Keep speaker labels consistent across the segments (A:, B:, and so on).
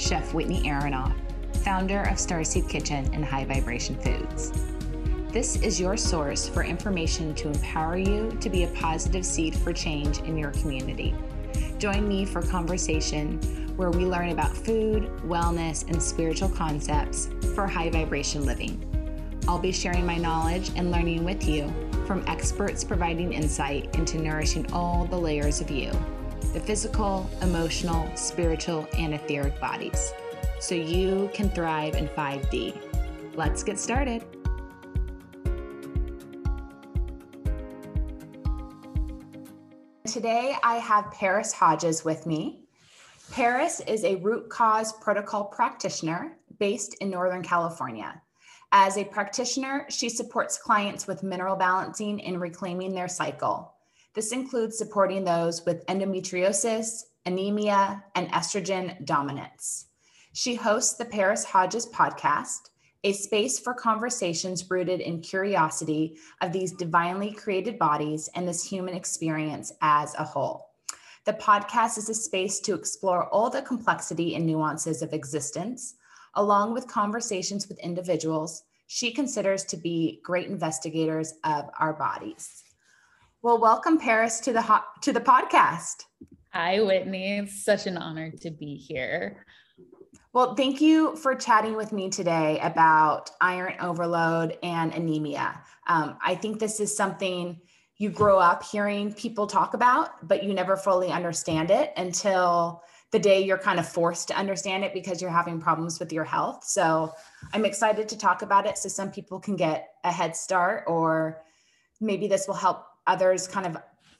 A: Chef Whitney Aronoff, founder of Starseed Kitchen and High Vibration Foods. This is your source for information to empower you to be a positive seed for change in your community. Join me for conversation where we learn about food, wellness, and spiritual concepts for high vibration living. I'll be sharing my knowledge and learning with you from experts providing insight into nourishing all the layers of you the physical, emotional, spiritual, and etheric bodies so you can thrive in 5D. Let's get started. Today, I have Paris Hodges with me. Paris is a root cause protocol practitioner based in Northern California. As a practitioner, she supports clients with mineral balancing and reclaiming their cycle. This includes supporting those with endometriosis, anemia, and estrogen dominance. She hosts the Paris Hodges podcast, a space for conversations rooted in curiosity of these divinely created bodies and this human experience as a whole. The podcast is a space to explore all the complexity and nuances of existence, along with conversations with individuals she considers to be great investigators of our bodies. Well, welcome Paris to the hot, to the podcast.
B: Hi, Whitney. It's such an honor to be here.
A: Well, thank you for chatting with me today about iron overload and anemia. Um, I think this is something you grow up hearing people talk about, but you never fully understand it until the day you're kind of forced to understand it because you're having problems with your health. So I'm excited to talk about it so some people can get a head start, or maybe this will help others kind of,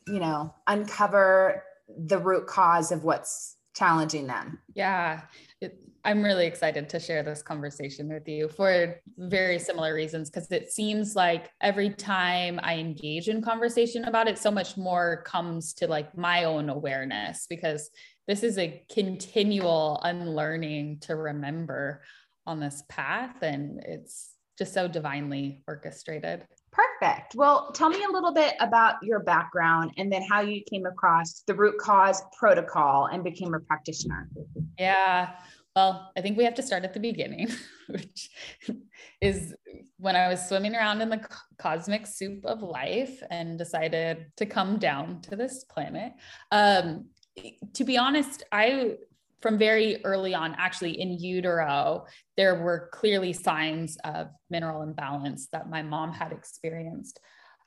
A: you know, uncover the root cause of what's challenging them.
B: Yeah. It, I'm really excited to share this conversation with you for very similar reasons because it seems like every time I engage in conversation about it, so much more comes to like my own awareness because this is a continual unlearning to remember on this path. And it's just so divinely orchestrated.
A: Perfect. Well, tell me a little bit about your background and then how you came across the root cause protocol and became a practitioner.
B: Yeah. Well, I think we have to start at the beginning, which is when I was swimming around in the cosmic soup of life and decided to come down to this planet. Um, to be honest, I from very early on, actually in utero, there were clearly signs of mineral imbalance that my mom had experienced.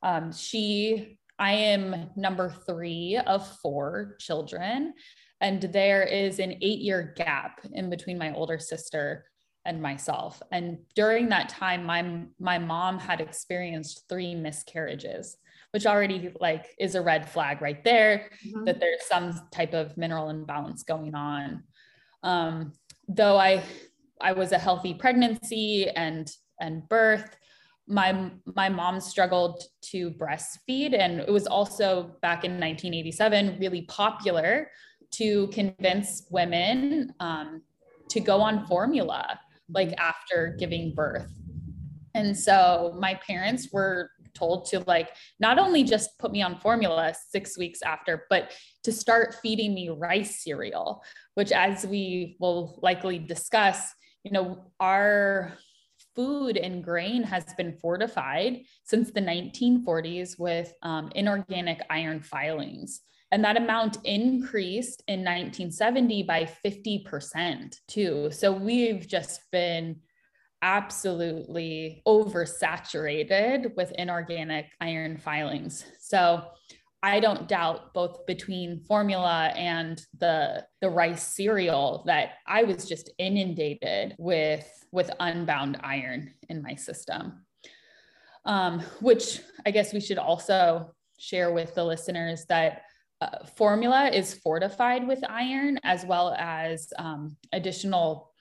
B: Um, she, I am number three of four children, and there is an eight year gap in between my older sister and myself. And during that time, my, my mom had experienced three miscarriages which already like is a red flag right there mm-hmm. that there's some type of mineral imbalance going on. Um, though i i was a healthy pregnancy and and birth my my mom struggled to breastfeed and it was also back in 1987 really popular to convince women um, to go on formula like after giving birth. And so my parents were told to like not only just put me on formula six weeks after, but to start feeding me rice cereal, which, as we will likely discuss, you know, our food and grain has been fortified since the 1940s with um, inorganic iron filings. And that amount increased in 1970 by 50% too. So we've just been absolutely oversaturated with inorganic iron filings. So I don't doubt both between formula and the the rice cereal that I was just inundated with with unbound iron in my system. Um, which I guess we should also share with the listeners that uh, formula is fortified with iron as well as um, additional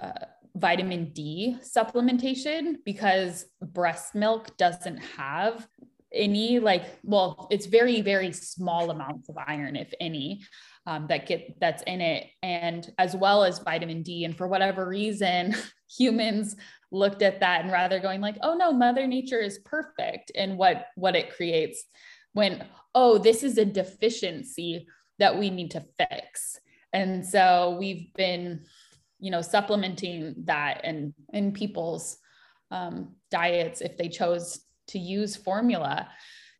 B: uh, vitamin D supplementation because breast milk doesn't have any like well it's very very small amounts of iron if any um, that get that's in it. And as well as vitamin d. And for whatever reason humans looked at that and rather going like oh no mother nature is perfect. And what what it creates when oh this is a deficiency that we need to fix. And so we've been you know supplementing that and in people's um, diets if they chose to use formula.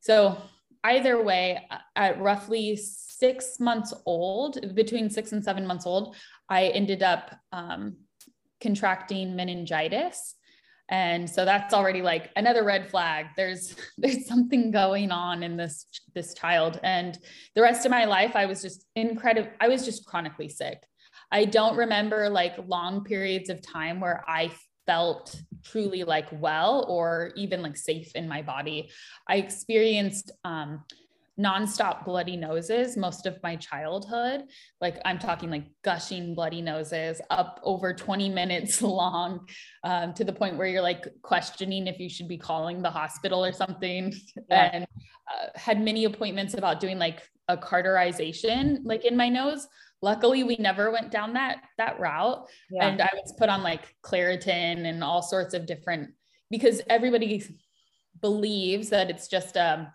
B: So either way at roughly six months old between six and seven months old i ended up um, contracting meningitis. And so that's already like another red flag. There's there's something going on in this this child. And the rest of my life i was just incredible i was just chronically sick i don't remember like long periods of time where i felt truly like well or even like safe in my body i experienced um nonstop bloody noses most of my childhood. Like I'm talking like gushing bloody noses up over 20 minutes long um, to the point where you're like questioning if you should be calling the hospital or something. Yeah. And uh, had many appointments about doing like a cauterization like in my nose. Luckily, we never went down that that route, yeah. and I was put on like Claritin and all sorts of different because everybody believes that it's just um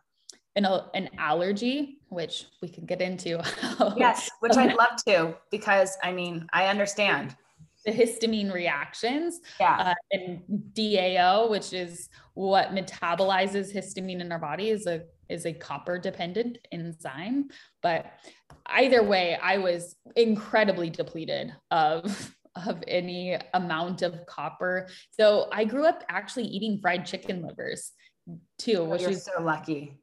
B: an, an allergy, which we can get into.
A: yes, which I'd love to, because I mean, I understand
B: the histamine reactions yeah. Uh, and DAO, which is what metabolizes histamine in our body, is a is a copper dependent enzyme. But either way, I was incredibly depleted of of any amount of copper. So I grew up actually eating fried chicken livers too,
A: oh, which is so lucky.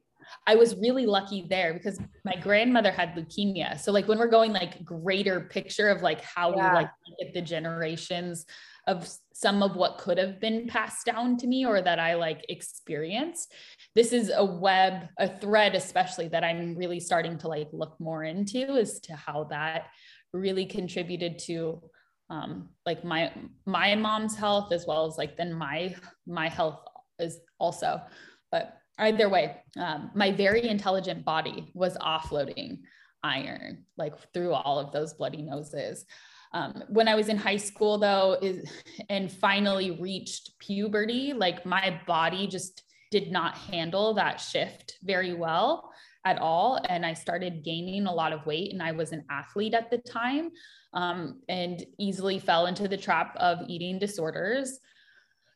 B: I was really lucky there because my grandmother had leukemia. So like when we're going like greater picture of like how yeah. we like get the generations of some of what could have been passed down to me or that I like experienced. This is a web, a thread, especially that I'm really starting to like look more into as to how that really contributed to um like my my mom's health as well as like then my my health is also but either way, um, my very intelligent body was offloading iron like through all of those bloody noses. Um, when I was in high school, though, is, and finally reached puberty, like my body just did not handle that shift very well at all. And I started gaining a lot of weight, and I was an athlete at the time um, and easily fell into the trap of eating disorders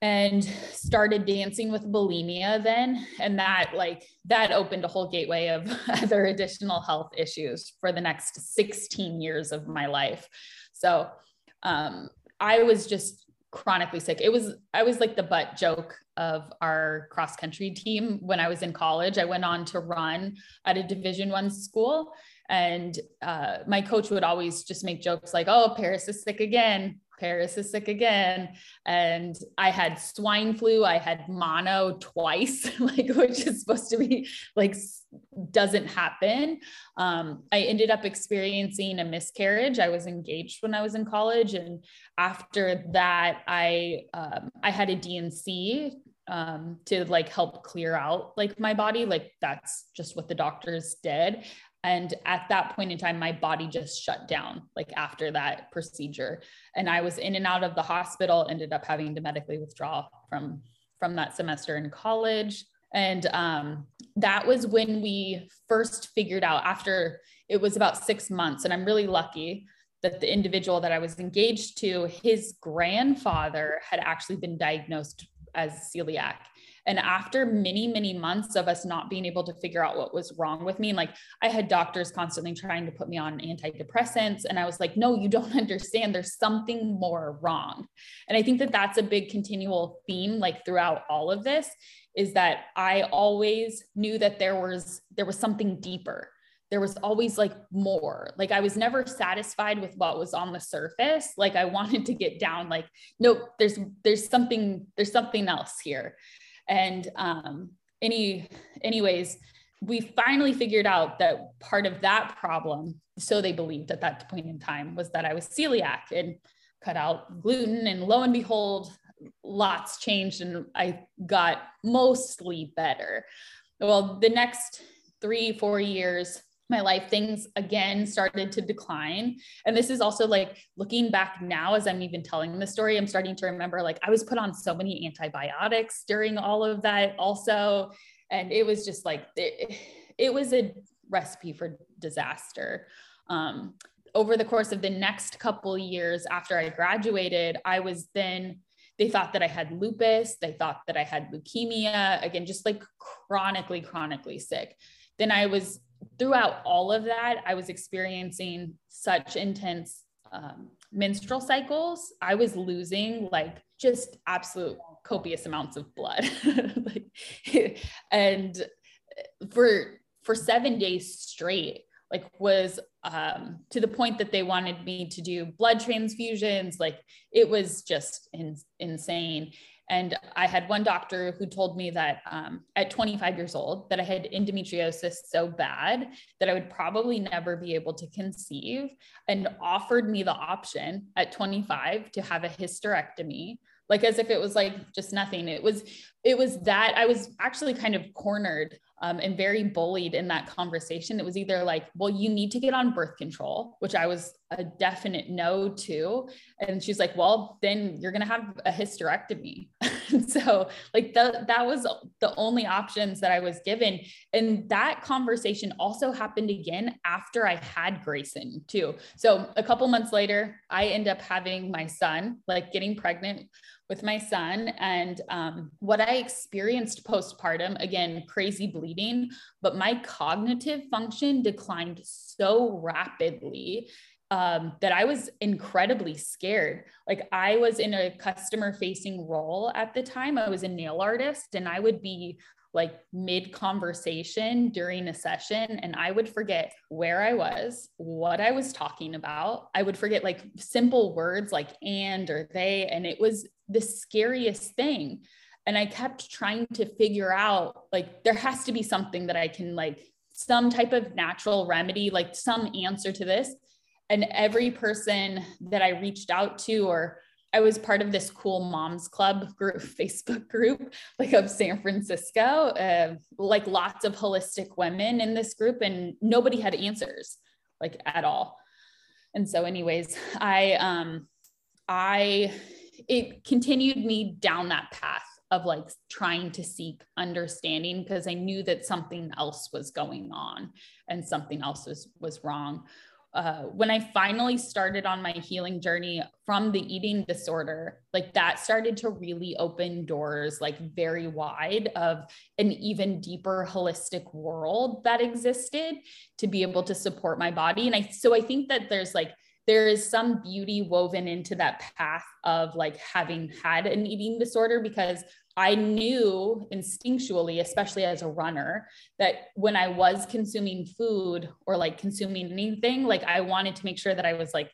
B: and started dancing with bulimia then and that like that opened a whole gateway of other additional health issues for the next 16 years of my life so um, i was just chronically sick. It was i was like the butt joke of our cross country team when i was in college. I went on to run at a division one school and uh, my coach would always just make jokes like oh paris is sick again Paris is sick again. And I had swine flu, I had mono twice, like which is supposed to be like doesn't happen. Um, I ended up experiencing a miscarriage. I was engaged when I was in college, and after that, I um, I had a D&C um, to like help clear out like my body. Like that's just what the doctors did. And at that point in time, my body just shut down, like after that procedure. And I was in and out of the hospital, ended up having to medically withdraw from, from that semester in college. And um, that was when we first figured out after it was about six months. And I'm really lucky that the individual that I was engaged to, his grandfather had actually been diagnosed as celiac. And after many, many months of us not being able to figure out what was wrong with me, and like I had doctors constantly trying to put me on antidepressants. And I was like, no, you don't understand. There's something more wrong. And I think that that's a big continual theme, like throughout all of this, is that I always knew that there was there was something deeper there was always like more like i was never satisfied with what was on the surface like i wanted to get down like no there's there's something there's something else here and um, any anyways we finally figured out that part of that problem, so they believed at that point in time, was that I was celiac and cut out gluten. And lo and behold, lots changed and I got mostly better. Well, the next three, four years, my life things again started to decline. And this is also like looking back now as i'm even telling the story i'm starting to remember like i was put on so many antibiotics during all of that also. And it was just like it, it was a recipe for disaster. Um, over the course of the next couple years after i graduated i was then they thought that i had lupus. They thought that i had leukemia. Again just like chronically chronically sick. Then i was throughout all of that i was experiencing such intense um, menstrual cycles. I was losing like just absolute copious amounts of blood. Like, and for for seven days straight like was um, to the point that they wanted me to do blood transfusions. Like it was just in, insane and i had one doctor who told me that um, at 25 years old that i had endometriosis so bad that i would probably never be able to conceive and offered me the option at 25 to have a hysterectomy. Like as if it was like just nothing. It was it was that i was actually kind of cornered um, and very bullied in that conversation. It was either like well you need to get on birth control which i was a definite no to. And she's like well then you're going to have a hysterectomy. So like the, that was the only options that i was given. And that conversation also happened again after i had grayson too. So a couple months later i end up having my son like getting pregnant with my son. And um, what I experienced postpartum, again, crazy bleeding, but my cognitive function declined so rapidly um, that I was incredibly scared. Like I was in a customer facing role at the time. I was a nail artist and I would be like mid conversation during a session and I would forget where I was, what I was talking about. I would forget like simple words like and or they. And it was the scariest thing. And I kept trying to figure out like there has to be something that I can like some type of natural remedy, like some answer to this. And every person that I reached out to or I was part of this cool moms club group, Facebook group, like of San Francisco, uh, like lots of holistic women in this group, and nobody had answers, like at all. And so, anyways, I, um, I, it continued me down that path of like trying to seek understanding because I knew that something else was going on and something else was was wrong uh, when I finally started on my healing journey from the eating disorder, like that started to really open doors, like very wide, of an even deeper holistic world that existed to be able to support my body. And I, so I think that there's like, there is some beauty woven into that path of like having had an eating disorder because I knew instinctually, especially as a runner, that when I was consuming food or like consuming anything, like I wanted to make sure that I was like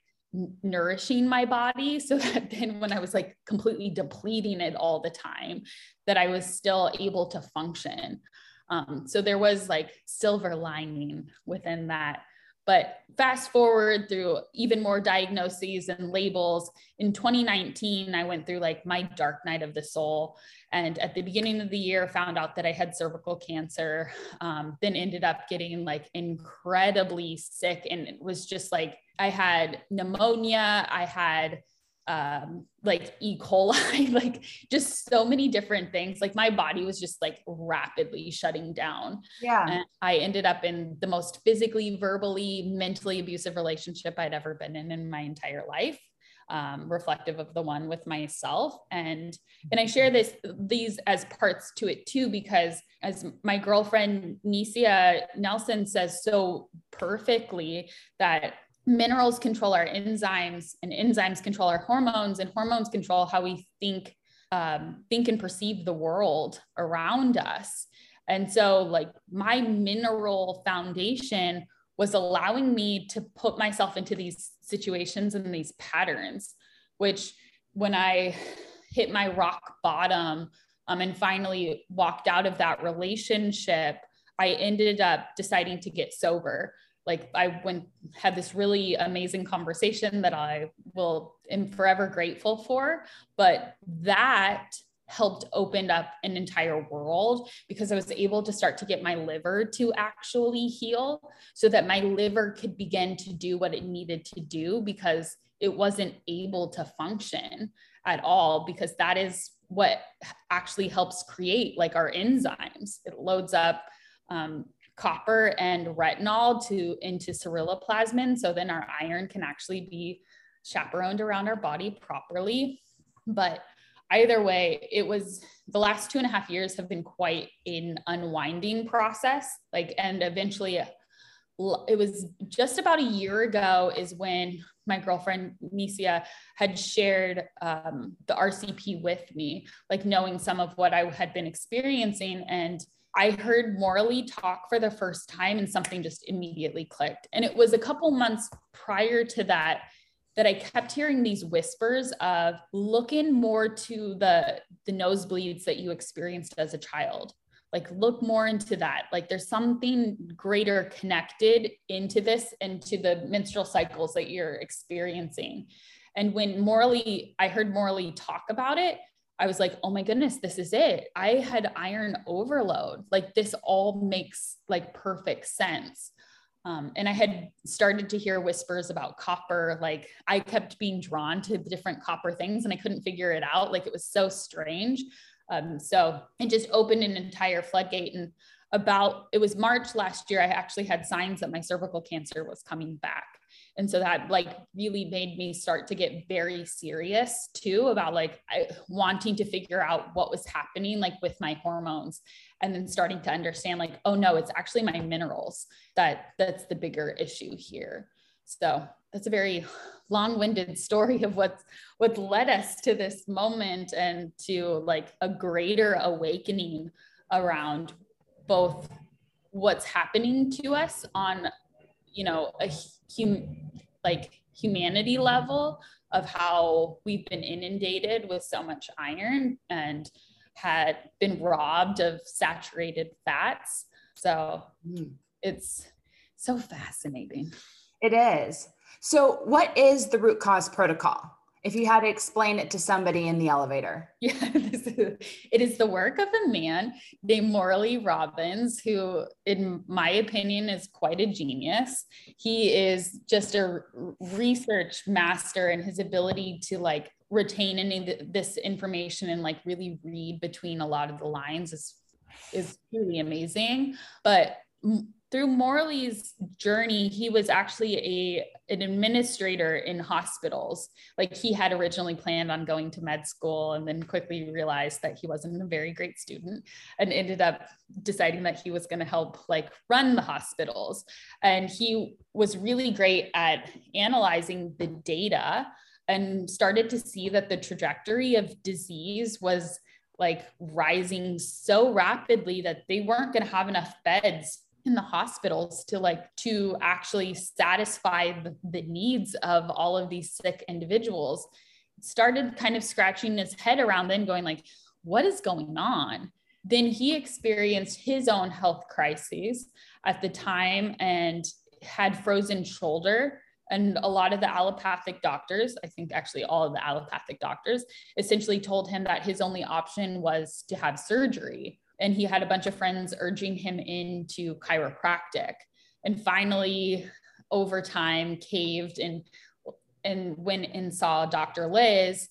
B: nourishing my body so that then when I was like completely depleting it all the time, that I was still able to function. Um, so there was like silver lining within that but fast forward through even more diagnoses and labels. In 2019, I went through like my dark night of the soul. And at the beginning of the year, found out that I had cervical cancer. Um, then ended up getting like incredibly sick. And it was just like I had pneumonia, I had um, like E. coli, like just so many different things. Like my body was just like rapidly shutting down.
A: Yeah.
B: And I ended up in the most physically, verbally, mentally abusive relationship I'd ever been in in my entire life. Um, reflective of the one with myself and and i share this these as parts to it too because as my girlfriend Nisia Nelson says so perfectly that minerals control our enzymes and enzymes control our hormones and hormones control how we think um, think and perceive the world around us and so like my mineral foundation was allowing me to put myself into these situations and these patterns which when i hit my rock bottom um, and finally walked out of that relationship I ended up deciding to get sober. Like I went had this really amazing conversation that I will am forever grateful for. But that helped open up an entire world because I was able to start to get my liver to actually heal so that my liver could begin to do what it needed to do because it wasn't able to function at all because that is what actually helps create like our enzymes it loads up um, copper and retinol to into ceruloplasmin so then our iron can actually be chaperoned around our body properly but either way it was the last two and a half years have been quite an unwinding process like and eventually it was just about a year ago is when my girlfriend Nisia had shared um, the RCP with me, like knowing some of what I had been experiencing. And I heard Morley talk for the first time, and something just immediately clicked. And it was a couple months prior to that that I kept hearing these whispers of looking more to the the nosebleeds that you experienced as a child. Like look more into that. Like there's something greater connected into this and to the menstrual cycles that you're experiencing. And when morley i heard morley talk about it i was like oh my goodness this is it i had iron overload like this all makes like perfect sense um, and I had started to hear whispers about copper. Like I kept being drawn to different copper things and I couldn't figure it out. Like it was so strange. Um, so it just opened an entire floodgate. And about it was March last year, I actually had signs that my cervical cancer was coming back. And so that like really made me start to get very serious too about like I, wanting to figure out what was happening like with my hormones and then starting to understand like oh no it's actually my minerals that that's the bigger issue here. So that's a very long-winded story of what's what led us to this moment and to like a greater awakening around both what's happening to us on you know a hum, like humanity level of how we've been inundated with so much iron and had been robbed of saturated fats so mm. it's so fascinating
A: it is so, what is the root cause protocol? If you had to explain it to somebody in the elevator.
B: Yeah, it is the work of a man named Morley Robbins, who, in my opinion, is quite a genius. He is just a research master and his ability to like retain any this information and like really read between a lot of the lines is is really amazing. But through Morley's journey, he was actually a an administrator in hospitals. Like he had originally planned on going to med school and then quickly realized that he wasn't a very great student and ended up deciding that he was going to help like run the hospitals. And he was really great at analyzing the data and started to see that the trajectory of disease was like rising so rapidly that they weren't going to have enough beds in the hospitals to like to actually satisfy the, the needs of all of these sick individuals. Started kind of scratching his head around then going like what is going on? Then he experienced his own health crises at the time and had frozen shoulder. And a lot of the allopathic doctors i think actually all of the allopathic doctors essentially told him that his only option was to have surgery and he had a bunch of friends urging him into chiropractic. And finally over time caved and and went and saw dr liz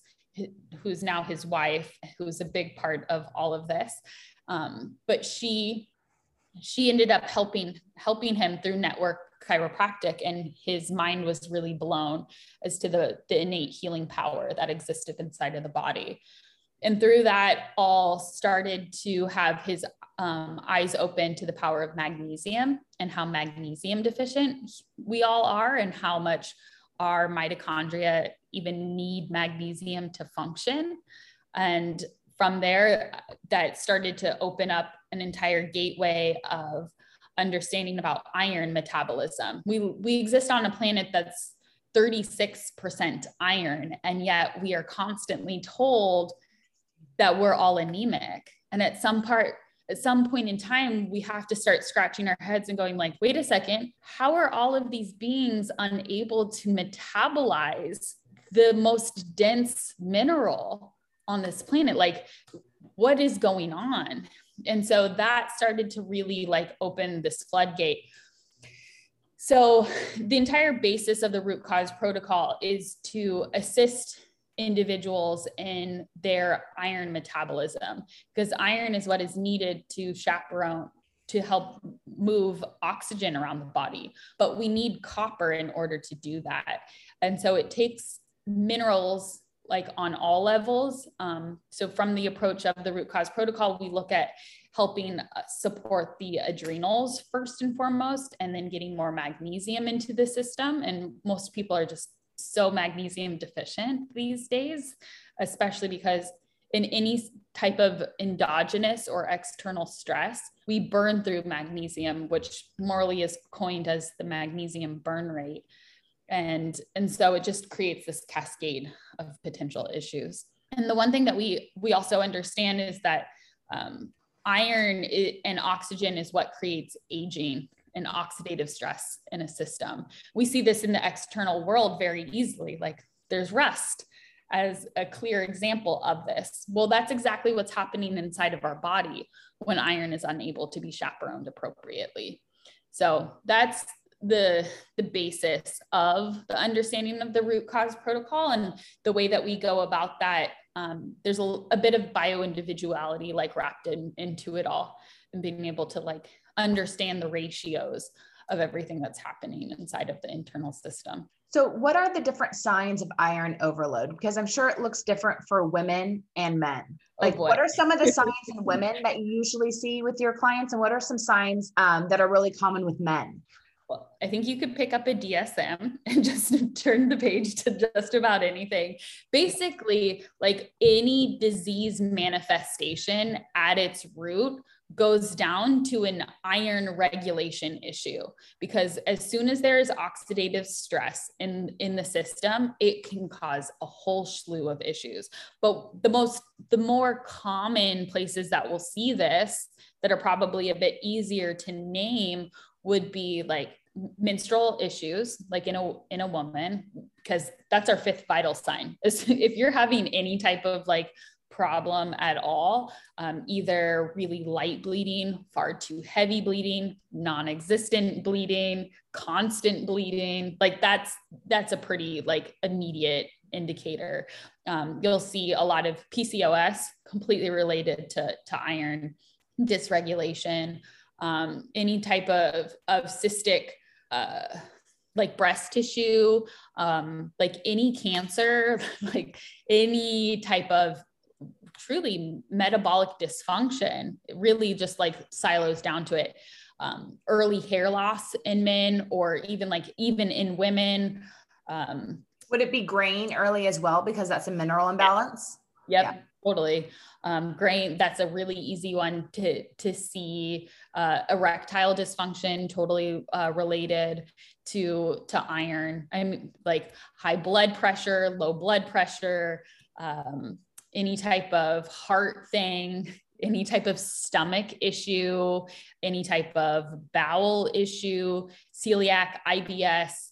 B: who's now his wife who's a big part of all of this. Um, but she she ended up helping helping him through network chiropractic and his mind was really blown as to the the innate healing power that existed inside of the body and through that all started to have his um, eyes open to the power of magnesium and how magnesium deficient we all are and how much our mitochondria even need magnesium to function. And from there that started to open up an entire gateway of understanding about iron metabolism. We we exist on a planet that's 36% iron and yet we are constantly told that we're all anemic. And at some part, at some point in time we have to start scratching our heads and going like wait a second how are all of these beings unable to metabolize the most dense mineral on this planet? Like what is going on? And so that started to really like open this floodgate. So the entire basis of the root cause protocol is to assist individuals in their iron metabolism because iron is what is needed to chaperone to help move oxygen around the body. But we need copper in order to do that. And so it takes minerals like on all levels. Um, so from the approach of the root cause protocol we look at helping uh, support the adrenals first and foremost and then getting more magnesium into the system. And most people are just so magnesium deficient these days, especially because in any type of endogenous or external stress, we burn through magnesium, which Morley is coined as the magnesium burn rate. And, and so it just creates this cascade of potential issues. And the one thing that we we also understand is that um, iron and oxygen is what creates aging and oxidative stress in a system. We see this in the external world very easily, like there's rust as a clear example of this. Well, that's exactly what's happening inside of our body when iron is unable to be chaperoned appropriately. So that's the the basis of the understanding of the root cause protocol and the way that we go about that um, there's a, a, bit of bio individuality like wrapped in, into it all and being able to like understand the ratios of everything that's happening inside of the internal system.
A: So, what are the different signs of iron overload? Because I'm sure it looks different for women and men. Oh, like, oh what are some of the signs in women that you usually see with your clients, and what are some signs um, that are really common with men?
B: Well, I think you could pick up a DSM and just turn the page to just about anything. Basically, like any disease manifestation at its root goes down to an iron regulation issue because as soon as there is oxidative stress in in the system it can cause a whole slew of issues. But the most the more common places that we'll see this that are probably a bit easier to name would be like menstrual issues like in a in a woman because that's our fifth vital sign. If you're having any type of like problem at all, um, either really light bleeding, far too heavy bleeding, non-existent bleeding, constant bleeding. Like that's that's a pretty like immediate indicator. Um, you'll see a lot of PCOS completely related to, to iron dysregulation, um, any type of, of cystic uh, like breast tissue, um, like any cancer, like any type of truly metabolic dysfunction. It really just like silos down to it. Um, early hair loss in men or even like even in women um,
A: would it be grain early as well because that's a mineral imbalance?
B: Yep yeah. totally. Um, grain that's a really easy one to to see. Uh, erectile dysfunction totally uh, related to to iron. I'm like high blood pressure low blood pressure um, any type of heart thing, any type of stomach issue, any type of bowel issue, celiac, IBS,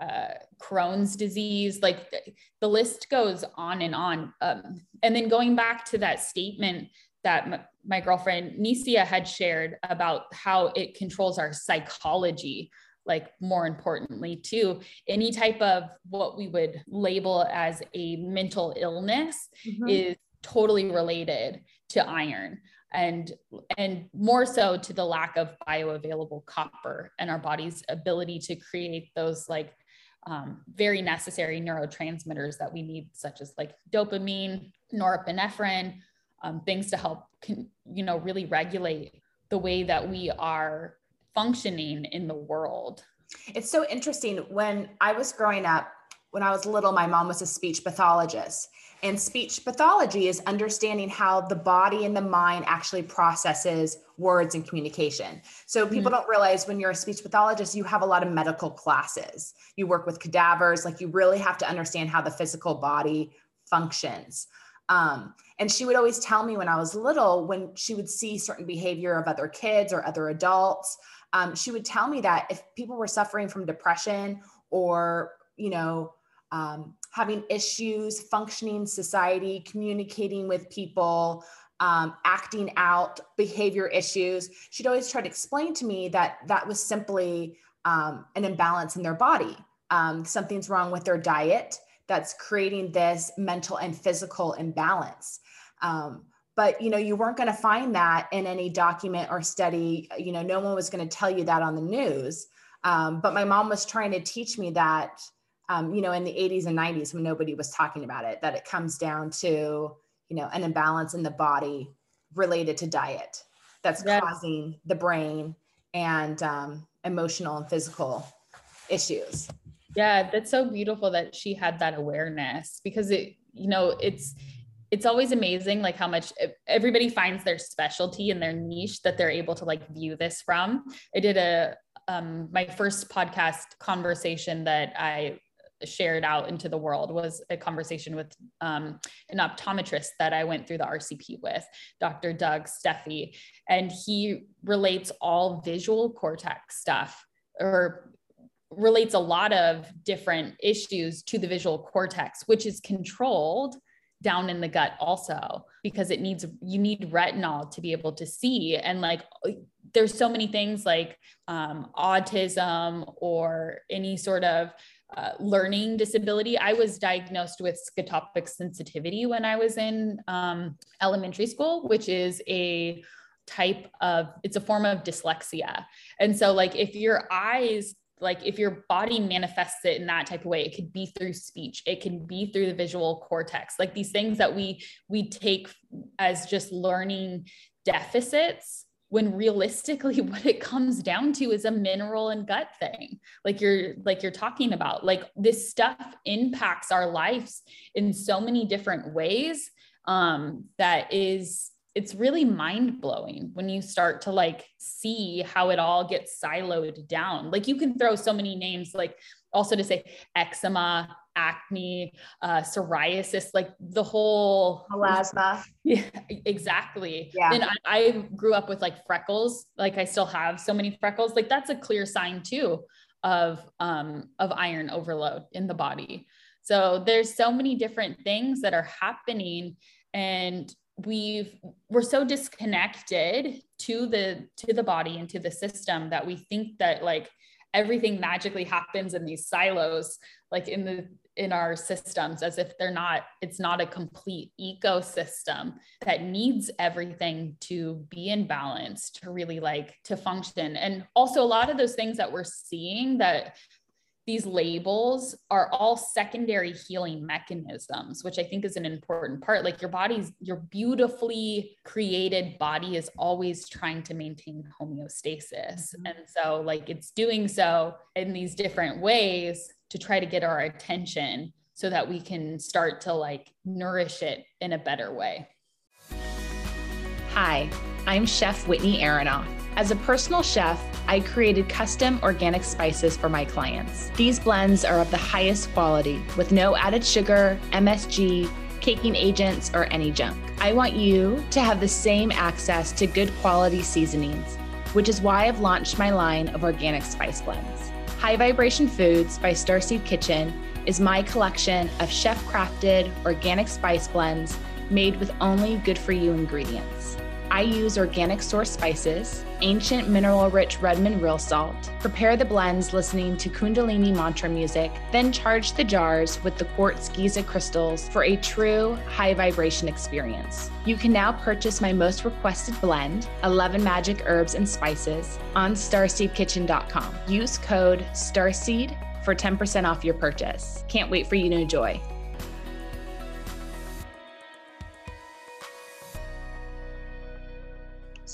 B: uh, Crohn's disease, like the list goes on and on. Um, and then going back to that statement that m- my girlfriend Nisia had shared about how it controls our psychology like more importantly too any type of what we would label as a mental illness mm-hmm. is totally related to iron and and more so to the lack of bioavailable copper and our body's ability to create those like um, very necessary neurotransmitters that we need such as like dopamine norepinephrine um, things to help can, you know really regulate the way that we are functioning in the world.
A: It's so interesting. When I was growing up, when I was little, my mom was a speech pathologist. And speech pathology is understanding how the body and the mind actually processes words and communication. So people mm-hmm. don't realize when you're a speech pathologist, you have a lot of medical classes. You work with cadavers, like you really have to understand how the physical body functions. Um, and she would always tell me when I was little, when she would see certain behavior of other kids or other adults, um, she would tell me that if people were suffering from depression or, you know, um, having issues functioning society, communicating with people, um, acting out behavior issues, she'd always try to explain to me that that was simply um, an imbalance in their body. Um, something's wrong with their diet that's creating this mental and physical imbalance. Um, but you know you weren't going to find that in any document or study you know no one was going to tell you that on the news um, but my mom was trying to teach me that um, you know in the 80s and 90s when nobody was talking about it that it comes down to you know an imbalance in the body related to diet that's yes. causing the brain and um, emotional and physical issues
B: yeah that's so beautiful that she had that awareness because it you know it's it's always amazing like how much everybody finds their specialty and their niche that they're able to like view this from i did a um, my first podcast conversation that i shared out into the world was a conversation with um, an optometrist that I went through the RCP with, Dr. Doug Steffi, and he relates all visual cortex stuff or relates a lot of different issues to the visual cortex, which is controlled down in the gut also because it needs you need retinol to be able to see and like there's so many things like um, autism or any sort of uh, learning disability. I was diagnosed with scotopic sensitivity when I was in um, elementary school, which is a type of it's a form of dyslexia. And so like if your eyes like if your body manifests it in that type of way it could be through speech it can be through the visual cortex. Like these things that we we take as just learning deficits when realistically what it comes down to is a mineral and gut thing. Like you're like you're talking about like this stuff impacts our lives in so many different ways um that is it's really mind blowing when you start to like see how it all gets siloed down. Like you can throw so many names, like also to say eczema, acne, uh, psoriasis, like the whole
A: melasma.
B: Yeah, exactly. Yeah. And I, I grew up with like freckles. Like I still have so many freckles. Like that's a clear sign too of um, of iron overload in the body. So there's so many different things that are happening and we've we're so disconnected to the to the body and to the system that we think that like everything magically happens in these silos like in the in our systems as if they're not it's not a complete ecosystem that needs everything to be in balance to really like to function. And also a lot of those things that we're seeing that these labels are all secondary healing mechanisms, which I think is an important part. Like your body's, your beautifully created body is always trying to maintain homeostasis. Mm-hmm. And so, like, it's doing so in these different ways to try to get our attention so that we can start to like nourish it in a better way.
A: Hi, I'm Chef Whitney Aronoff. As a personal chef, I created custom organic spices for my clients. These blends are of the highest quality with no added sugar, MSG, caking agents, or any junk. I want you to have the same access to good quality seasonings, which is why I've launched my line of organic spice blends. High Vibration Foods by Starseed Kitchen is my collection of chef crafted organic spice blends made with only good for you ingredients. I use organic source spices, ancient mineral rich Redmond real salt, prepare the blends listening to Kundalini mantra music, then charge the jars with the quartz Giza crystals for a true high vibration experience. You can now purchase my most requested blend, 11 magic herbs and spices, on starseedkitchen.com. Use code STARSEED for 10% off your purchase. Can't wait for you to enjoy.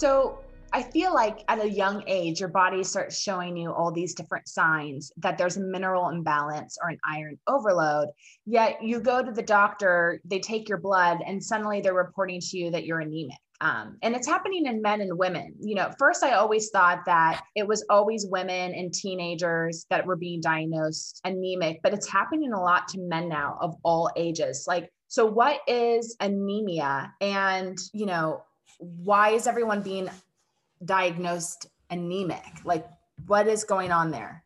A: So I feel like at a young age, your body starts showing you all these different signs that there's a mineral imbalance or an iron overload. Yet you go to the doctor, they take your blood, and suddenly they're reporting to you that you're anemic. Um, and it's happening in men and women. You know, first I always thought that it was always women and teenagers that were being diagnosed anemic, but it's happening a lot to men now of all ages. Like, so what is anemia? And, you know, why is everyone being diagnosed anemic? Like, what is going on there?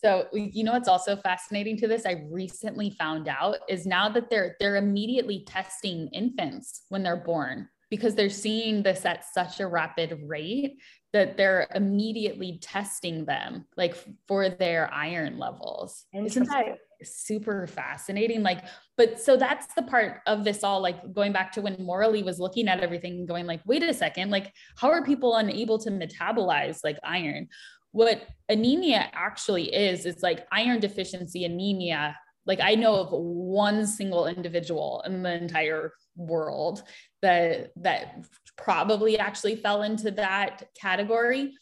B: So you know what's also fascinating to this I recently found out is now that they're they're immediately testing infants when they're born because they're seeing this at such a rapid rate that they're immediately testing them like for their iron levels. Isn't that super fascinating? Like, but so that's the part of this all like going back to when Morley was looking at everything going like, wait a second, like how are people unable to metabolize like iron? What anemia actually is, is like iron deficiency anemia like I know of one single individual in the entire world that that probably actually fell into that category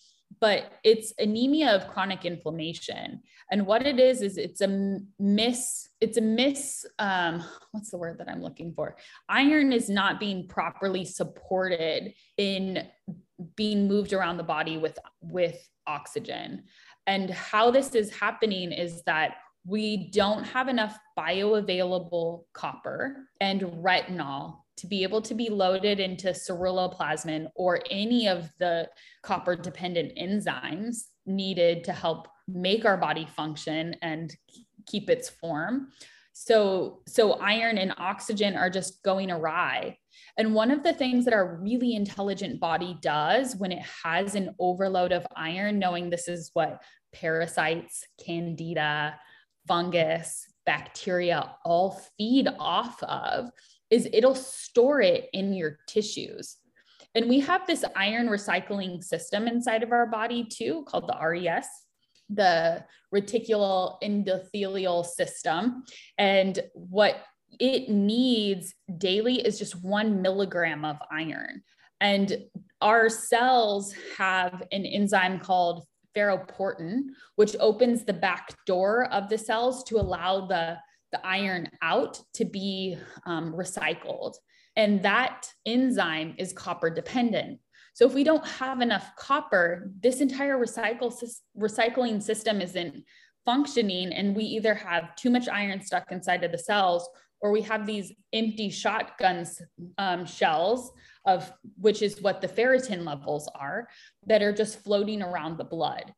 B: but it's anemia of chronic inflammation and what it is is it's a miss it's a miss um, what's the word that i'm looking for? Iron is not being properly supported in being moved around the body with with oxygen. And how this is happening is that we don't have enough bioavailable copper and retinol to be able to be loaded into ceruloplasmin or any of the copper dependent enzymes needed to help make our body function and keep its form. So so iron and oxygen are just going awry. And one of the things that our really intelligent body does when it has an overload of iron knowing this is what parasites candida fungus, bacteria all feed off of is it'll store it in your tissues. And we have this iron recycling system inside of our body too, called the RES, the reticular endothelial system. And what it needs daily is just one milligram of iron. And our cells have an enzyme called ferroportin, which opens the back door of the cells to allow the, the iron out to be um, recycled. And that enzyme is copper dependent. So if we don't have enough copper, this entire recycle, recycling system isn't functioning. And we either have too much iron stuck inside of the cells or we have these empty shotguns um, shells of which is what the ferritin levels are that are just floating around the blood.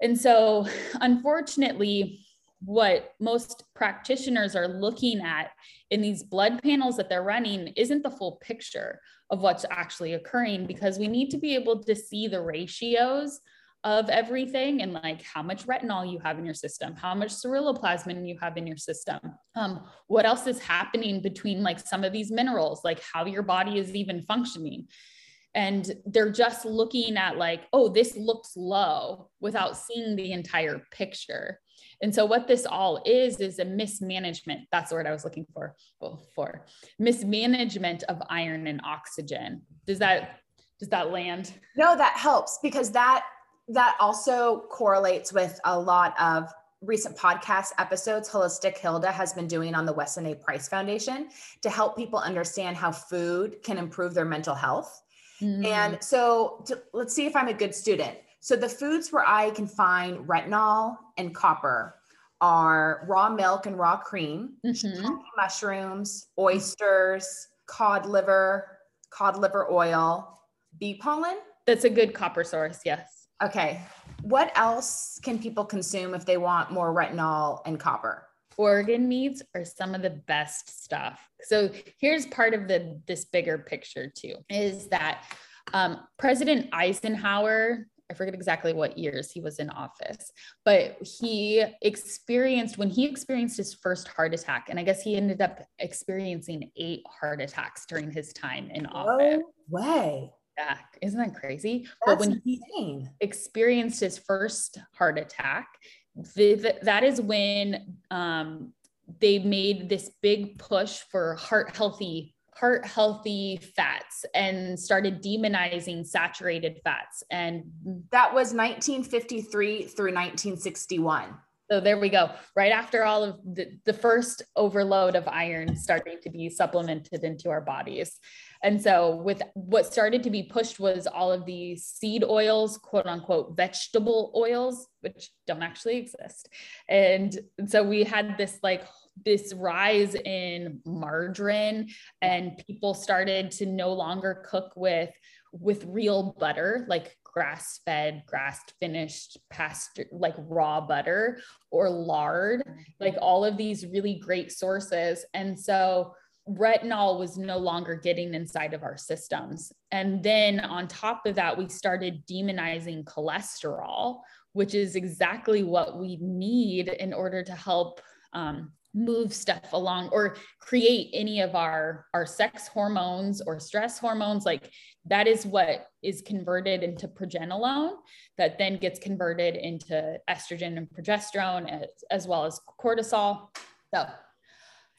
B: And so, unfortunately, what most practitioners are looking at in these blood panels that they're running isn't the full picture of what's actually occurring because we need to be able to see the ratios of everything and like how much retinol you have in your system, how much ceruloplasmin you have in your system, um, what else is happening between like some of these minerals, like how your body is even functioning. And they're just looking at like, oh, this looks low without seeing the entire picture. And so what this all is is a mismanagement. That's the word I was looking for. Well, for mismanagement of iron and oxygen. Does that does that land?
A: No, that helps because that that also correlates with a lot of recent podcast episodes Holistic Hilda has been doing on the Weston A. Price Foundation to help people understand how food can improve their mental health. Mm-hmm. And so to, let's see if I'm a good student. So the foods where I can find retinol and copper are raw milk and raw cream, mm-hmm. mushrooms, oysters, cod liver, cod liver oil, bee pollen.
B: That's a good copper source, yes.
A: Okay. What else can people consume if they want more retinol and copper?
B: Organ meats are some of the best stuff. So here's part of the this bigger picture too is that um, President Eisenhower I forget exactly what years he was in office, but he experienced when he experienced his first heart attack, and I guess he ended up experiencing eight heart attacks during his time in office.
A: No way
B: back. Isn't that crazy?
A: That's but when insane.
B: he experienced his first heart attack, the, the, that is when um, they made this big push for heart healthy heart healthy fats and started demonizing saturated fats and
A: that was 1953 through 1961
B: So there we go. Right after all of the, the first overload of iron starting to be supplemented into our bodies. And so, with what started to be pushed was all of these seed oils, quote unquote, vegetable oils, which don't actually exist. And so, we had this like this rise in margarine, and people started to no longer cook with with real butter like grass fed, grass finished, pasture, like raw butter or lard, like all of these really great sources. And so retinol was no longer getting inside of our systems. And then on top of that, we started demonizing cholesterol, which is exactly what we need in order to help um, move stuff along or create any of our our sex hormones or stress hormones like that is what is converted into progesterone that then gets converted into estrogen and progesterone as, as well as cortisol. So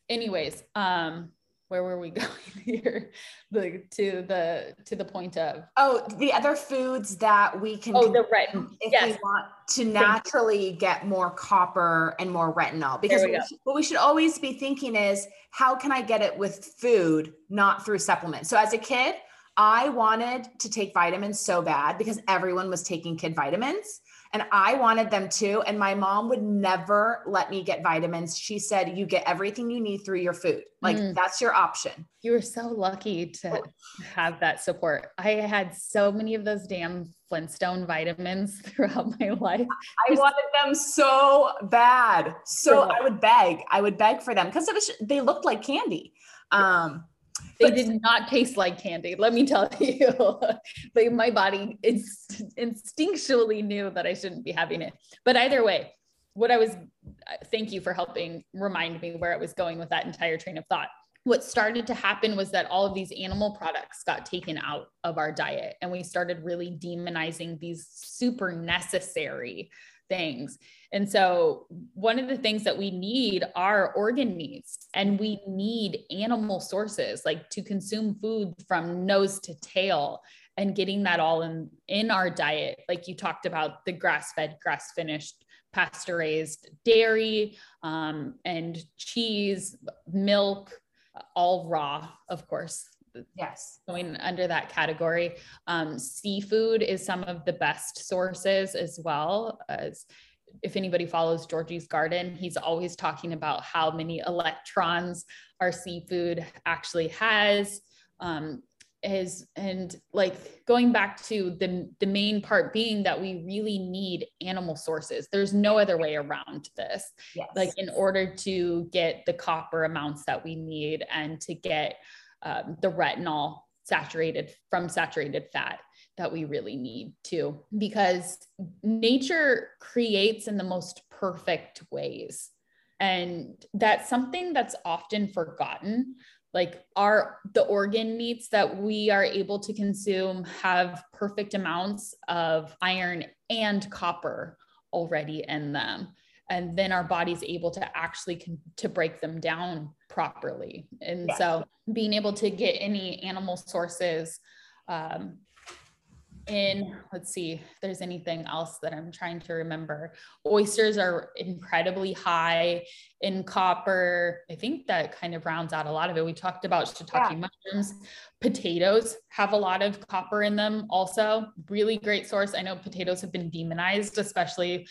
B: anyways um where were we going here? The to the to the point of.
A: Oh the other foods that we can
B: oh the retin
A: if
B: yes.
A: we want to naturally get more copper and more retinol. Because we we what we should always be thinking is how can i get it with food not through supplements? So as a kid i wanted to take vitamins so bad because everyone was taking kid vitamins and I wanted them too. And my mom would never let me get vitamins. She said, You get everything you need through your food. Like mm. that's your option.
B: You were so lucky to have that support. I had so many of those damn Flintstone vitamins throughout my life.
A: I wanted them so bad. So I would beg. I would beg for them because it was they looked like candy. Um,
B: they but, did not taste like candy let me tell you. But my body inst- instinctually knew that i shouldn't be having it. But either way what i was uh, thank you for helping remind me where i was going with that entire train of thought. What started to happen was that all of these animal products got taken out of our diet and we started really demonizing these super necessary things. And so, one of the things that we need are organ needs, and we need animal sources like to consume food from nose to tail and getting that all in in our diet like you talked about the grass fed grass finished pasture raised dairy um, and cheese milk all raw of course
A: yes.
B: going under that category. Um, seafood is some of the best sources as well as if anybody follows georgie's garden he's always talking about how many electrons our seafood actually has um, is and like going back to the the main part being that we really need animal sources. There's no other way around this. Yes. like in order to get the copper amounts that we need and to get um, the retinol saturated from saturated fat that we really need to because nature creates in the most perfect ways. And that's something that's often forgotten. Like our the organ meats that we are able to consume have perfect amounts of iron and copper already in them and then our body's able to actually con- to break them down properly. And yeah. so being able to get any animal sources um, in let's see if there's anything else that i'm trying to remember. Oysters are incredibly high in copper. I think that kind of rounds out a lot of it. We talked about shiitake yeah. mushrooms. Potatoes have a lot of copper in them also. Really great source. I know potatoes have been demonized especially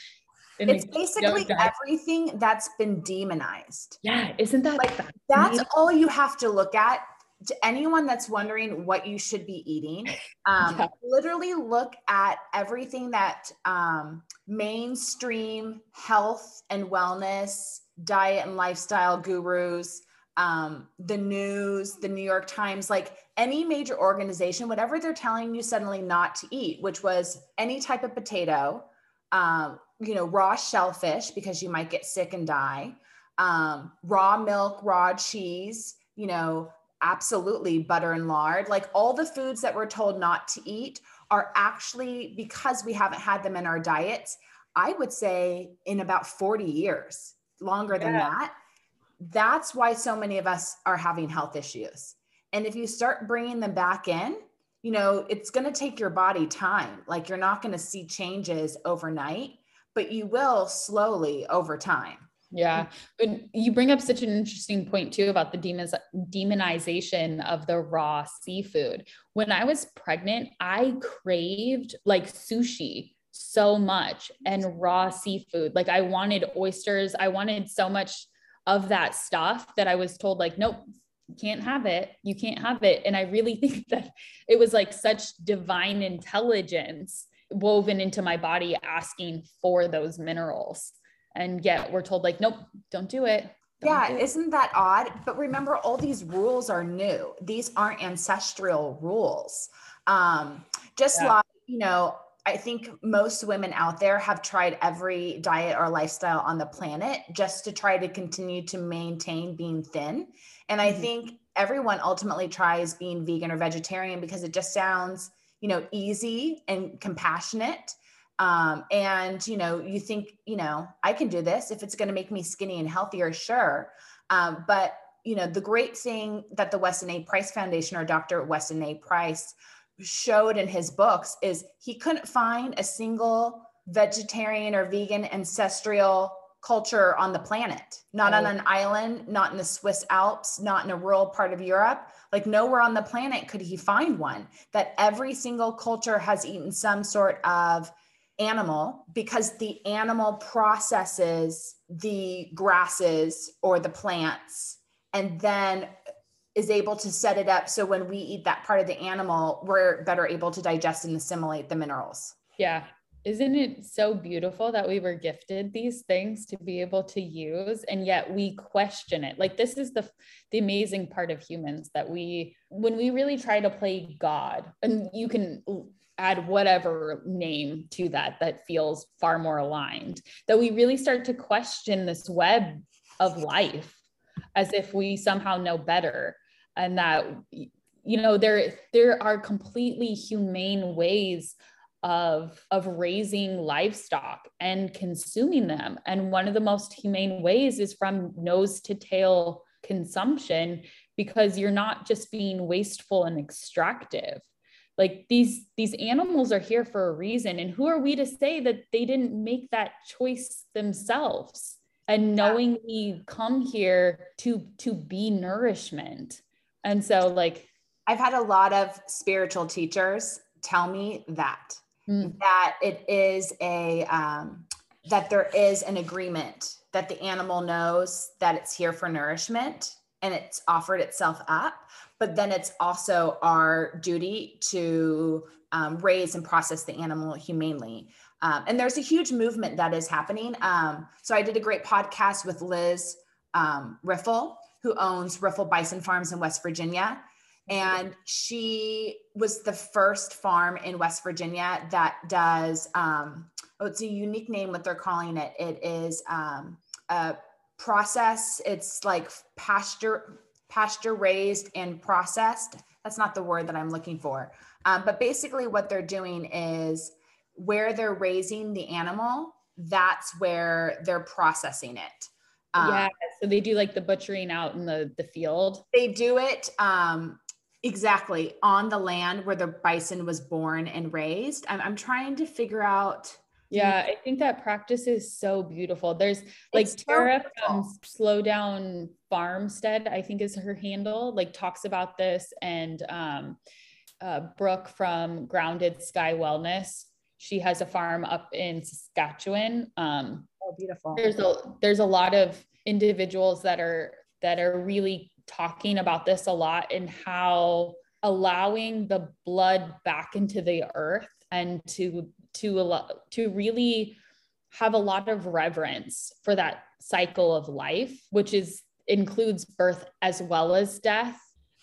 A: it's basically everything that's been demonized.
B: Yeah, isn't that
A: like that's all you have to look at? To anyone that's wondering what you should be eating, um, yeah. literally look at everything that um, mainstream health and wellness, diet and lifestyle gurus, um, the news, the New York Times, like any major organization, whatever they're telling you suddenly not to eat, which was any type of potato, um, you know, raw shellfish because you might get sick and die, um, raw milk, raw cheese, you know, absolutely butter and lard. Like all the foods that we're told not to eat are actually because we haven't had them in our diets. I would say in about 40 years, longer yeah. than that. That's why so many of us are having health issues. And if you start bringing them back in, you know, it's going to take your body time. Like you're not going to see changes overnight but you will slowly over time.
B: Yeah. But you bring up such an interesting point too about the demons, demonization of the raw seafood. When I was pregnant, I craved like sushi so much and raw seafood. Like I wanted oysters. I wanted so much of that stuff that I was told like, nope, you can't have it. You can't have it. And I really think that it was like such divine intelligence woven into my body asking for those minerals and yet we're told like nope don't do it don't
A: yeah
B: do
A: is isn't that odd but remember all these rules are new these aren't ancestral rules um just
B: Yeah.
A: like you know i think most women out there have tried every diet or lifestyle on the planet just to try to continue to maintain being thin. And i
B: Mhm.
A: think everyone ultimately tries being vegan or vegetarian because it just sounds you know easy and compassionate. Um, and you know you think you know i can do this if it's going to make me skinny and healthier sure. Um, but you know the great thing that the weston a. Price foundation or dr weston a. Price showed in his books is he couldn't find a single vegetarian or vegan ancestral culture on the planet. Not on an island not in the swiss alps not in a rural part of europe. Like nowhere on the planet could he find one that every single culture has eaten some sort of animal because the animal processes the grasses or the plants and then is able to set it up so when we eat that part of the animal we're better able to digest and assimilate the minerals.
B: Yeah. Isn't it so beautiful that we were gifted these things to be able to use and yet we question it? Like this is the the amazing part of humans that we when we really try to play god and you can add whatever name to that that feels far more aligned that we really start to question this web of life as if we somehow know better and that you know there there are completely humane ways of of raising livestock and consuming them. And one of the most humane ways is from nose to tail consumption because you're not just being wasteful and extractive. Like these these animals are here for a reason. And who are we to say that they didn't make that choice themselves? And knowing we come here to to be nourishment and so like
A: i've had a lot of spiritual teachers tell me that
B: Mm.
A: that it is a um, that there is an agreement that the animal knows that it's here for nourishment and it's offered itself up but then it's also our duty to um, raise and process the animal humanely um, and there's a huge movement that is happening um, so i did a great podcast with liz um, riffle who owns riffle bison farms in west virginia and she was the first farm in West Virginia that does um, oh, it's a unique name what they're calling it. It is um, a process. It's like pasture pasture raised and processed. That's not the word that I'm looking for. Um, but basically, what they're doing is where they're raising the animal. That's where they're processing it. Um,
B: yeah so they do like the butchering out in the the field
A: they do it um, exactly on the land where the bison was born and raised. I'm, I'm trying to figure out.
B: yeah i think that practice is so beautiful there's like
A: so
B: tara
A: beautiful.
B: from slow down farmstead i think is her handle like talks about this and um uh, brooke from grounded sky wellness she has a farm up in saskatchewan um
A: Beautiful.
B: there's a there's a lot of individuals that are that are really talking about this a lot and how allowing the blood back into the earth and to to allow, to really have a lot of reverence for that cycle of life which is includes birth as well as death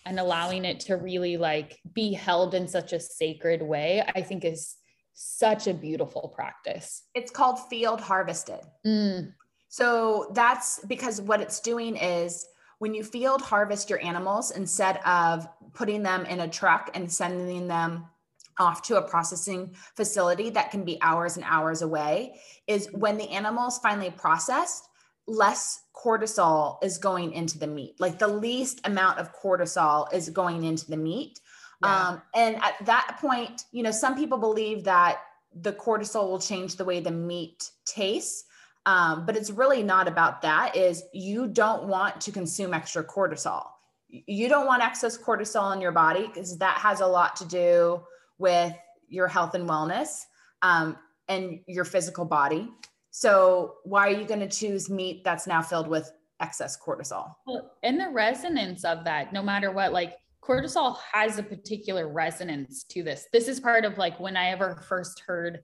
B: and allowing it to really like be held in such a sacred way i think is such a beautiful practice
A: It's called field harvested.
B: Mm.
A: So that's because what it's doing is when you field harvest your animals instead of putting them in a truck and sending them off to a processing facility that can be hours and hours away, is when the animals finally processed, less cortisol is going into the meat. Like the least amount of cortisol is going into the meat.
B: Yeah.
A: Um, and at that point, you know, some people believe that the cortisol will change the way the meat tastes. Um, but it's really not about that is you don't want to consume extra cortisol you don't want excess cortisol in your body because that has a lot to do with your health and wellness um, and your physical body. So, why are you going to choose meat that's now filled with excess cortisol?
B: Well, and the resonance of that, no matter what, like cortisol has a particular resonance to this. This is part of like when I ever first heard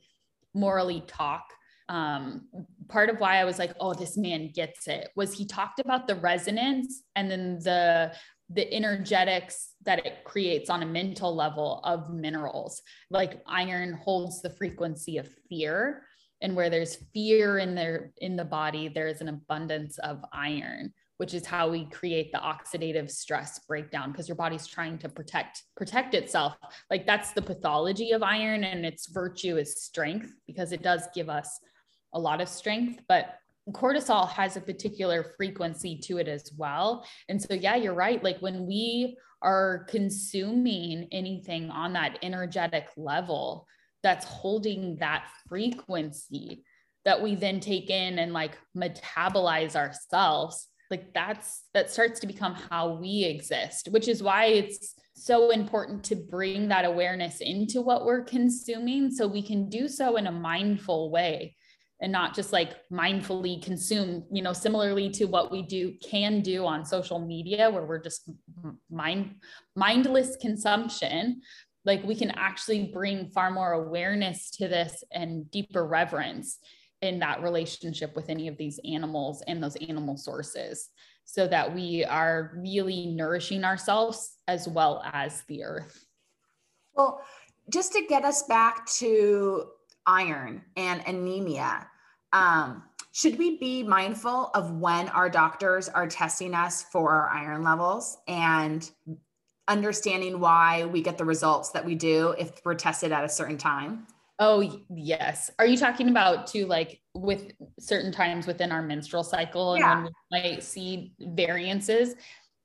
B: Morley talk. Um, part of why I was like, oh, this man gets it was he talked about the resonance and then the the energetics that it creates on a mental level of minerals. Like iron holds the frequency of fear. And where there's fear in there in the body, there's an abundance of iron, which is how we create the oxidative stress breakdown because your body's trying to protect protect itself. Like that's the pathology of iron and its virtue is strength because it does give us a lot of strength, but cortisol has a particular frequency to it as well. And so, yeah, you're right. Like when we are consuming anything on that energetic level that's holding that frequency that we then take in and like metabolize ourselves like that's that starts to become how we exist which is why it's so important to bring that awareness into what we're consuming so we can do so in a mindful way and not just like mindfully consume you know similarly to what we do can do on social media where we're just mind mindless consumption like we can actually bring far more awareness to this and deeper reverence in that relationship with any of these animals and those animal sources so that we are really nourishing ourselves as well as the earth
A: well just to get us back to iron and anemia. Um, should we be mindful of when our doctors are testing us for our iron levels and understanding why we get the results that we do if we're tested at a certain time?
B: Oh, yes. Are you talking about to like with certain times within our menstrual cycle and when we might see variances?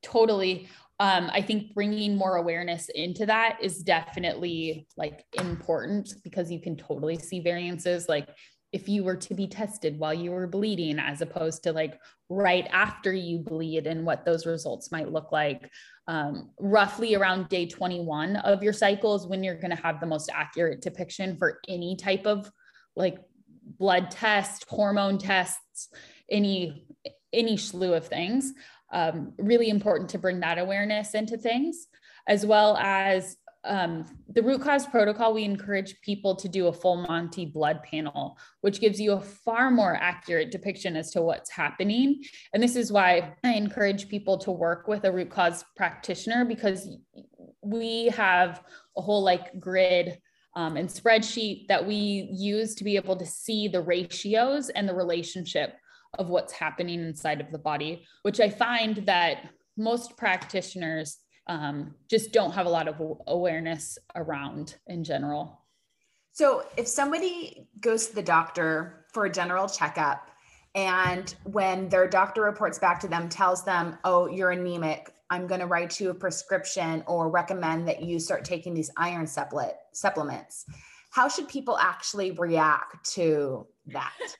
B: Totally um, I think bringing more awareness into that is definitely like important because you can totally see variances. Like if you were to be tested while you were bleeding, as opposed to like right after you bleed and what those results might look like. Um, roughly around day 21 of your cycle is when you're going to have the most accurate depiction for any type of like blood test, hormone tests, any any slew of things um, really important to bring that awareness into things, as well as um, the root cause protocol. We encourage people to do a full Monty blood panel, which gives you a far more accurate depiction as to what's happening. And this is why I encourage people to work with a root cause practitioner because we have a whole like grid um, and spreadsheet that we use to be able to see the ratios and the relationship of what's happening inside of the body, which I find that most practitioners um, just don't have a lot of awareness around in general.
A: So, if somebody goes to the doctor for a general checkup, and when their doctor reports back to them, tells them, Oh, you're anemic, I'm going to write you a prescription or recommend that you start taking these iron supplement, supplements. How should people actually react to that?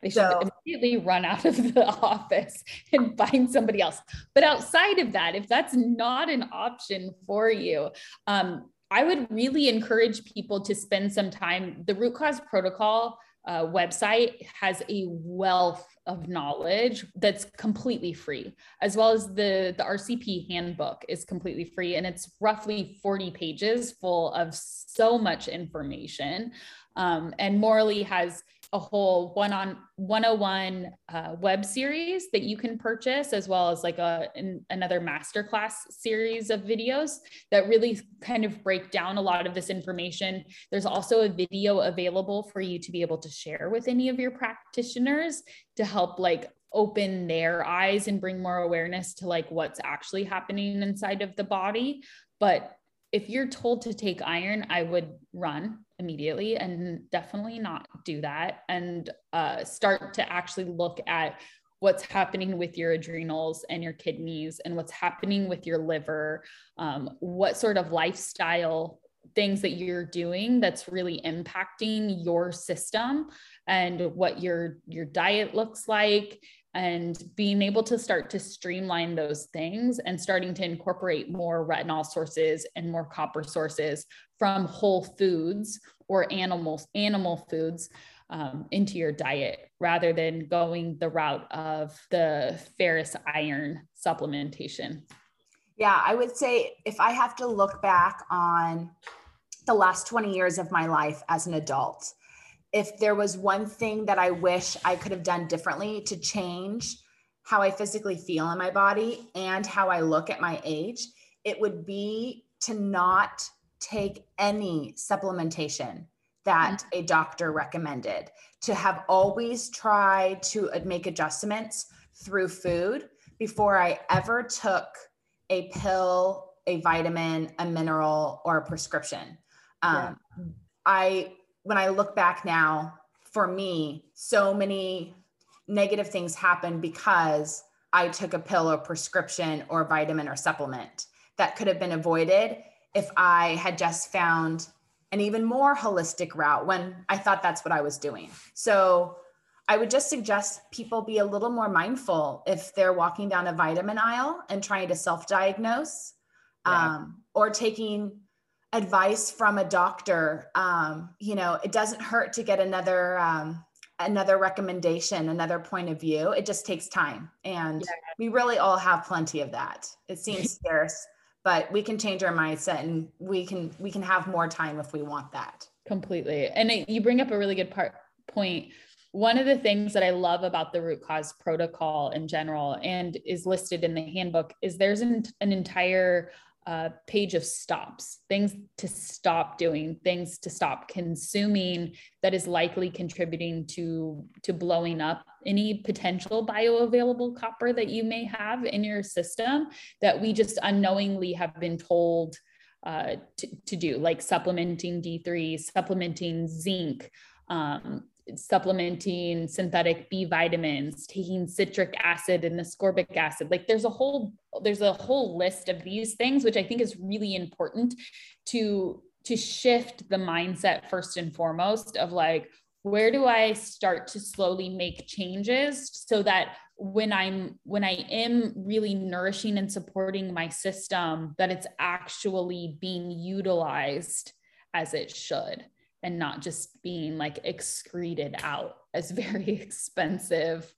B: They should so, immediately run out of the office and find somebody else. But outside of that, if that's not an option for you, um, I would really encourage people to spend some time. The root cause protocol uh, website has a wealth of knowledge that's completely free, as well as the, the RCP handbook is completely free. And it's roughly 40 pages full of so much information. Um, and Morley has a whole one on 101 uh, web series that you can purchase as well as like a in, another masterclass series of videos that really kind of break down a lot of this information. There's also a video available for you to be able to share with any of your practitioners to help like open their eyes and bring more awareness to like what's actually happening inside of the body. But if you're told to take iron i would run immediately and definitely not do that and uh, start to actually look at what's happening with your adrenals and your kidneys and what's happening with your liver um, what sort of lifestyle things that you're doing that's really impacting your system and what your your diet looks like and being able to start to streamline those things and starting to incorporate more retinol sources and more copper sources from whole foods or animals animal foods um, into your diet rather than going the route of the ferrous iron supplementation.
A: Yeah i would say if i have to look back on the last 20 years of my life as an adult if there was one thing that I wish I could have done differently to change how I physically feel in my body and how I look at my age, it would be to not take any supplementation that mm-hmm. a doctor recommended, to have always tried to make adjustments through food before I ever took a pill, a vitamin, a mineral, or a prescription. Um, yeah. I when I look back now, for me, so many negative things happen because I took a pill or prescription or vitamin or supplement that could have been avoided if I had just found an even more holistic route when I thought that's what I was doing. So I would just suggest people be a little more mindful if they're walking down a vitamin aisle and trying to self diagnose yeah. um, or taking advice from a doctor um, you know it doesn't hurt to get another um, another recommendation another point of view. It just takes time. And yeah. we really all have plenty of that. It seems scarce but we can change our mindset and we can we can have more time if we want that.
B: Completely. And it, you bring up a really good part point. One of the things that I love about the root cause protocol in general and is listed in the handbook is there's an, an entire a page of stops, things to stop doing, things to stop consuming that is likely contributing to to blowing up any potential bioavailable copper that you may have in your system that we just unknowingly have been told uh, to, to do, like supplementing D3, supplementing zinc, um, supplementing synthetic B vitamins, taking citric acid and ascorbic acid. Like there's a whole there's a whole list of these things which I think is really important to to shift the mindset first and foremost of like where do I start to slowly make changes so that when I'm when I am really nourishing and supporting my system that it's actually being utilized as it should and not just being like excreted out as very expensive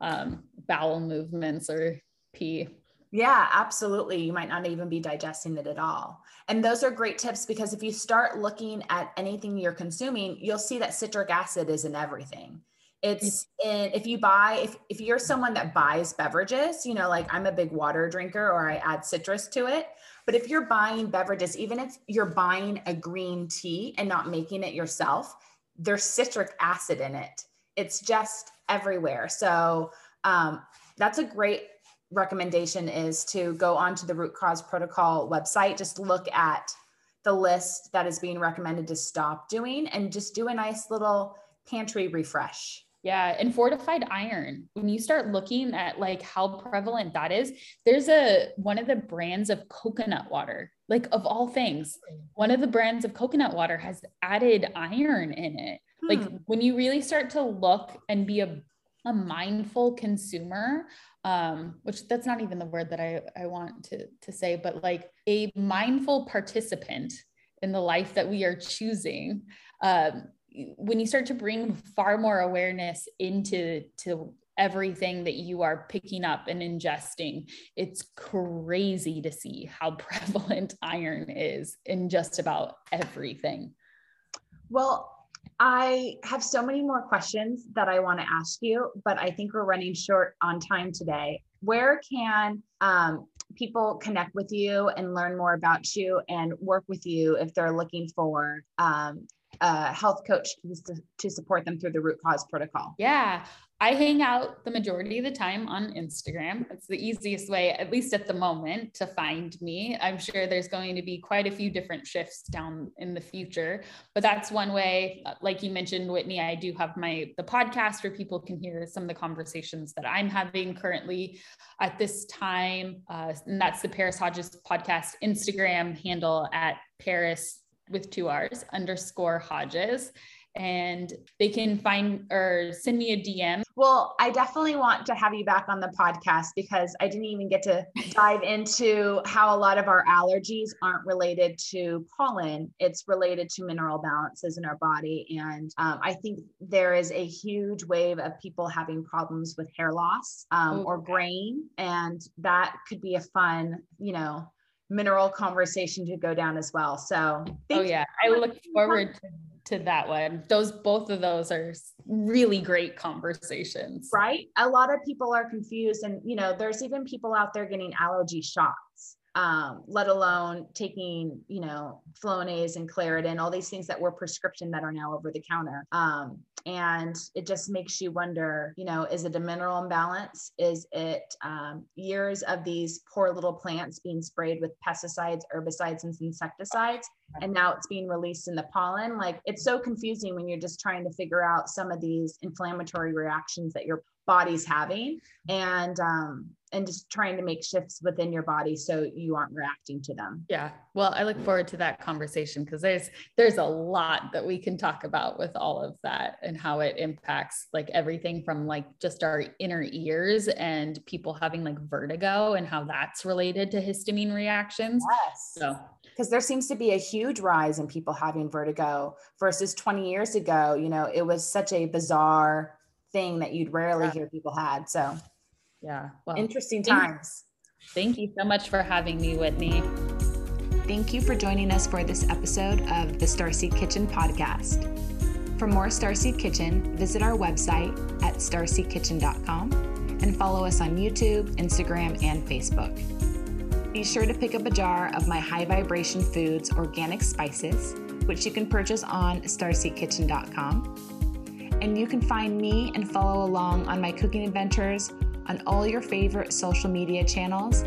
B: um, bowel movements or pee.
A: Yeah, absolutely. You might not even be digesting it at all. And those are great tips because if you start looking at anything you're consuming, you'll see that citric acid is in everything. It's in if you buy if if you're someone that buys beverages, you know, like I'm a big water drinker or I add citrus to it, but if you're buying beverages, even if you're buying a green tea and not making it yourself, there's citric acid in it. It's just everywhere. So um, that's a great recommendation is to go onto the root cause protocol website, just look at the list that is being recommended to stop doing and just do a nice little pantry refresh.
B: Yeah, and fortified iron. When you start looking at like how prevalent that is, there's a one of the brands of coconut water, like of all things, one of the brands of coconut water has added iron in it. Hmm. Like when you really start to look and be a, a mindful consumer, um, which that's not even the word that I, I want to, to say, but like a mindful participant in the life that we are choosing, um, when you start to bring far more awareness into to everything that you are picking up and ingesting it's crazy to see how prevalent iron is in just about everything
A: well I have so many more questions that I want to ask you, but I think we're running short on time today. Where can um, people connect with you and learn more about you and work with you if they're looking for um, a health coach to, to support them through the root cause protocol?
B: Yeah. I hang out the majority of the time on Instagram. It's the easiest way, at least at the moment, to find me. I'm sure there's going to be quite a few different shifts down in the future, but that's one way. Like you mentioned, Whitney, I do have my the podcast where people can hear some of the conversations that I'm having currently at this time, uh, and that's the Paris Hodges podcast Instagram handle at Paris with two R's underscore Hodges and they can find or send me a DM.
A: Well, I definitely want to have you back on the podcast because I didn't even get to dive into how a lot of our allergies aren't related to pollen. It's related to mineral balances in our body. And um, I think there is a huge wave of people having problems with hair loss um, or graying. And that could be a fun, you know, mineral conversation to go down as well. So,
B: oh, yeah. I look forward to to that one. Those both of those are really great conversations.
A: Right? A lot of people are confused and you know, there's even people out there getting allergy shots. Um, let alone taking, you know, Flonase and Claritin, all these things that were prescription that are now over the counter. Um, and it just makes you wonder you know is it a mineral imbalance is it um, years of these poor little plants being sprayed with pesticides herbicides and insecticides and now it's being released in the pollen like it's so confusing when you're just trying to figure out some of these inflammatory reactions that your body's having and um, and just trying to make shifts within your body so you aren't reacting to them.
B: Yeah. Well, I look forward to that conversation because there's there's a lot that we can talk about with all of that and how it impacts like everything from like just our inner ears and people having like vertigo and how that's related to histamine reactions.
A: Yes. So because there seems to be a huge rise in people having vertigo versus 20 years ago, you know, it was such a bizarre thing that you'd rarely yeah. hear people had. So
B: yeah.
A: Well, interesting times.
B: Thank you so much for having me, Whitney.
A: Thank you for joining us for this episode of the Starseed Kitchen podcast. For more Starseed Kitchen, visit our website at starseedkitchen.com and follow us on YouTube, Instagram, and Facebook. Be sure to pick up a jar of my High Vibration Foods organic spices, which you can purchase on starseedkitchen.com. And you can find me and follow along on my cooking adventures on all your favorite social media channels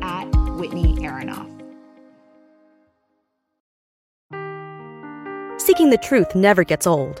A: at Whitney Aronoff.
C: Seeking the truth never gets old.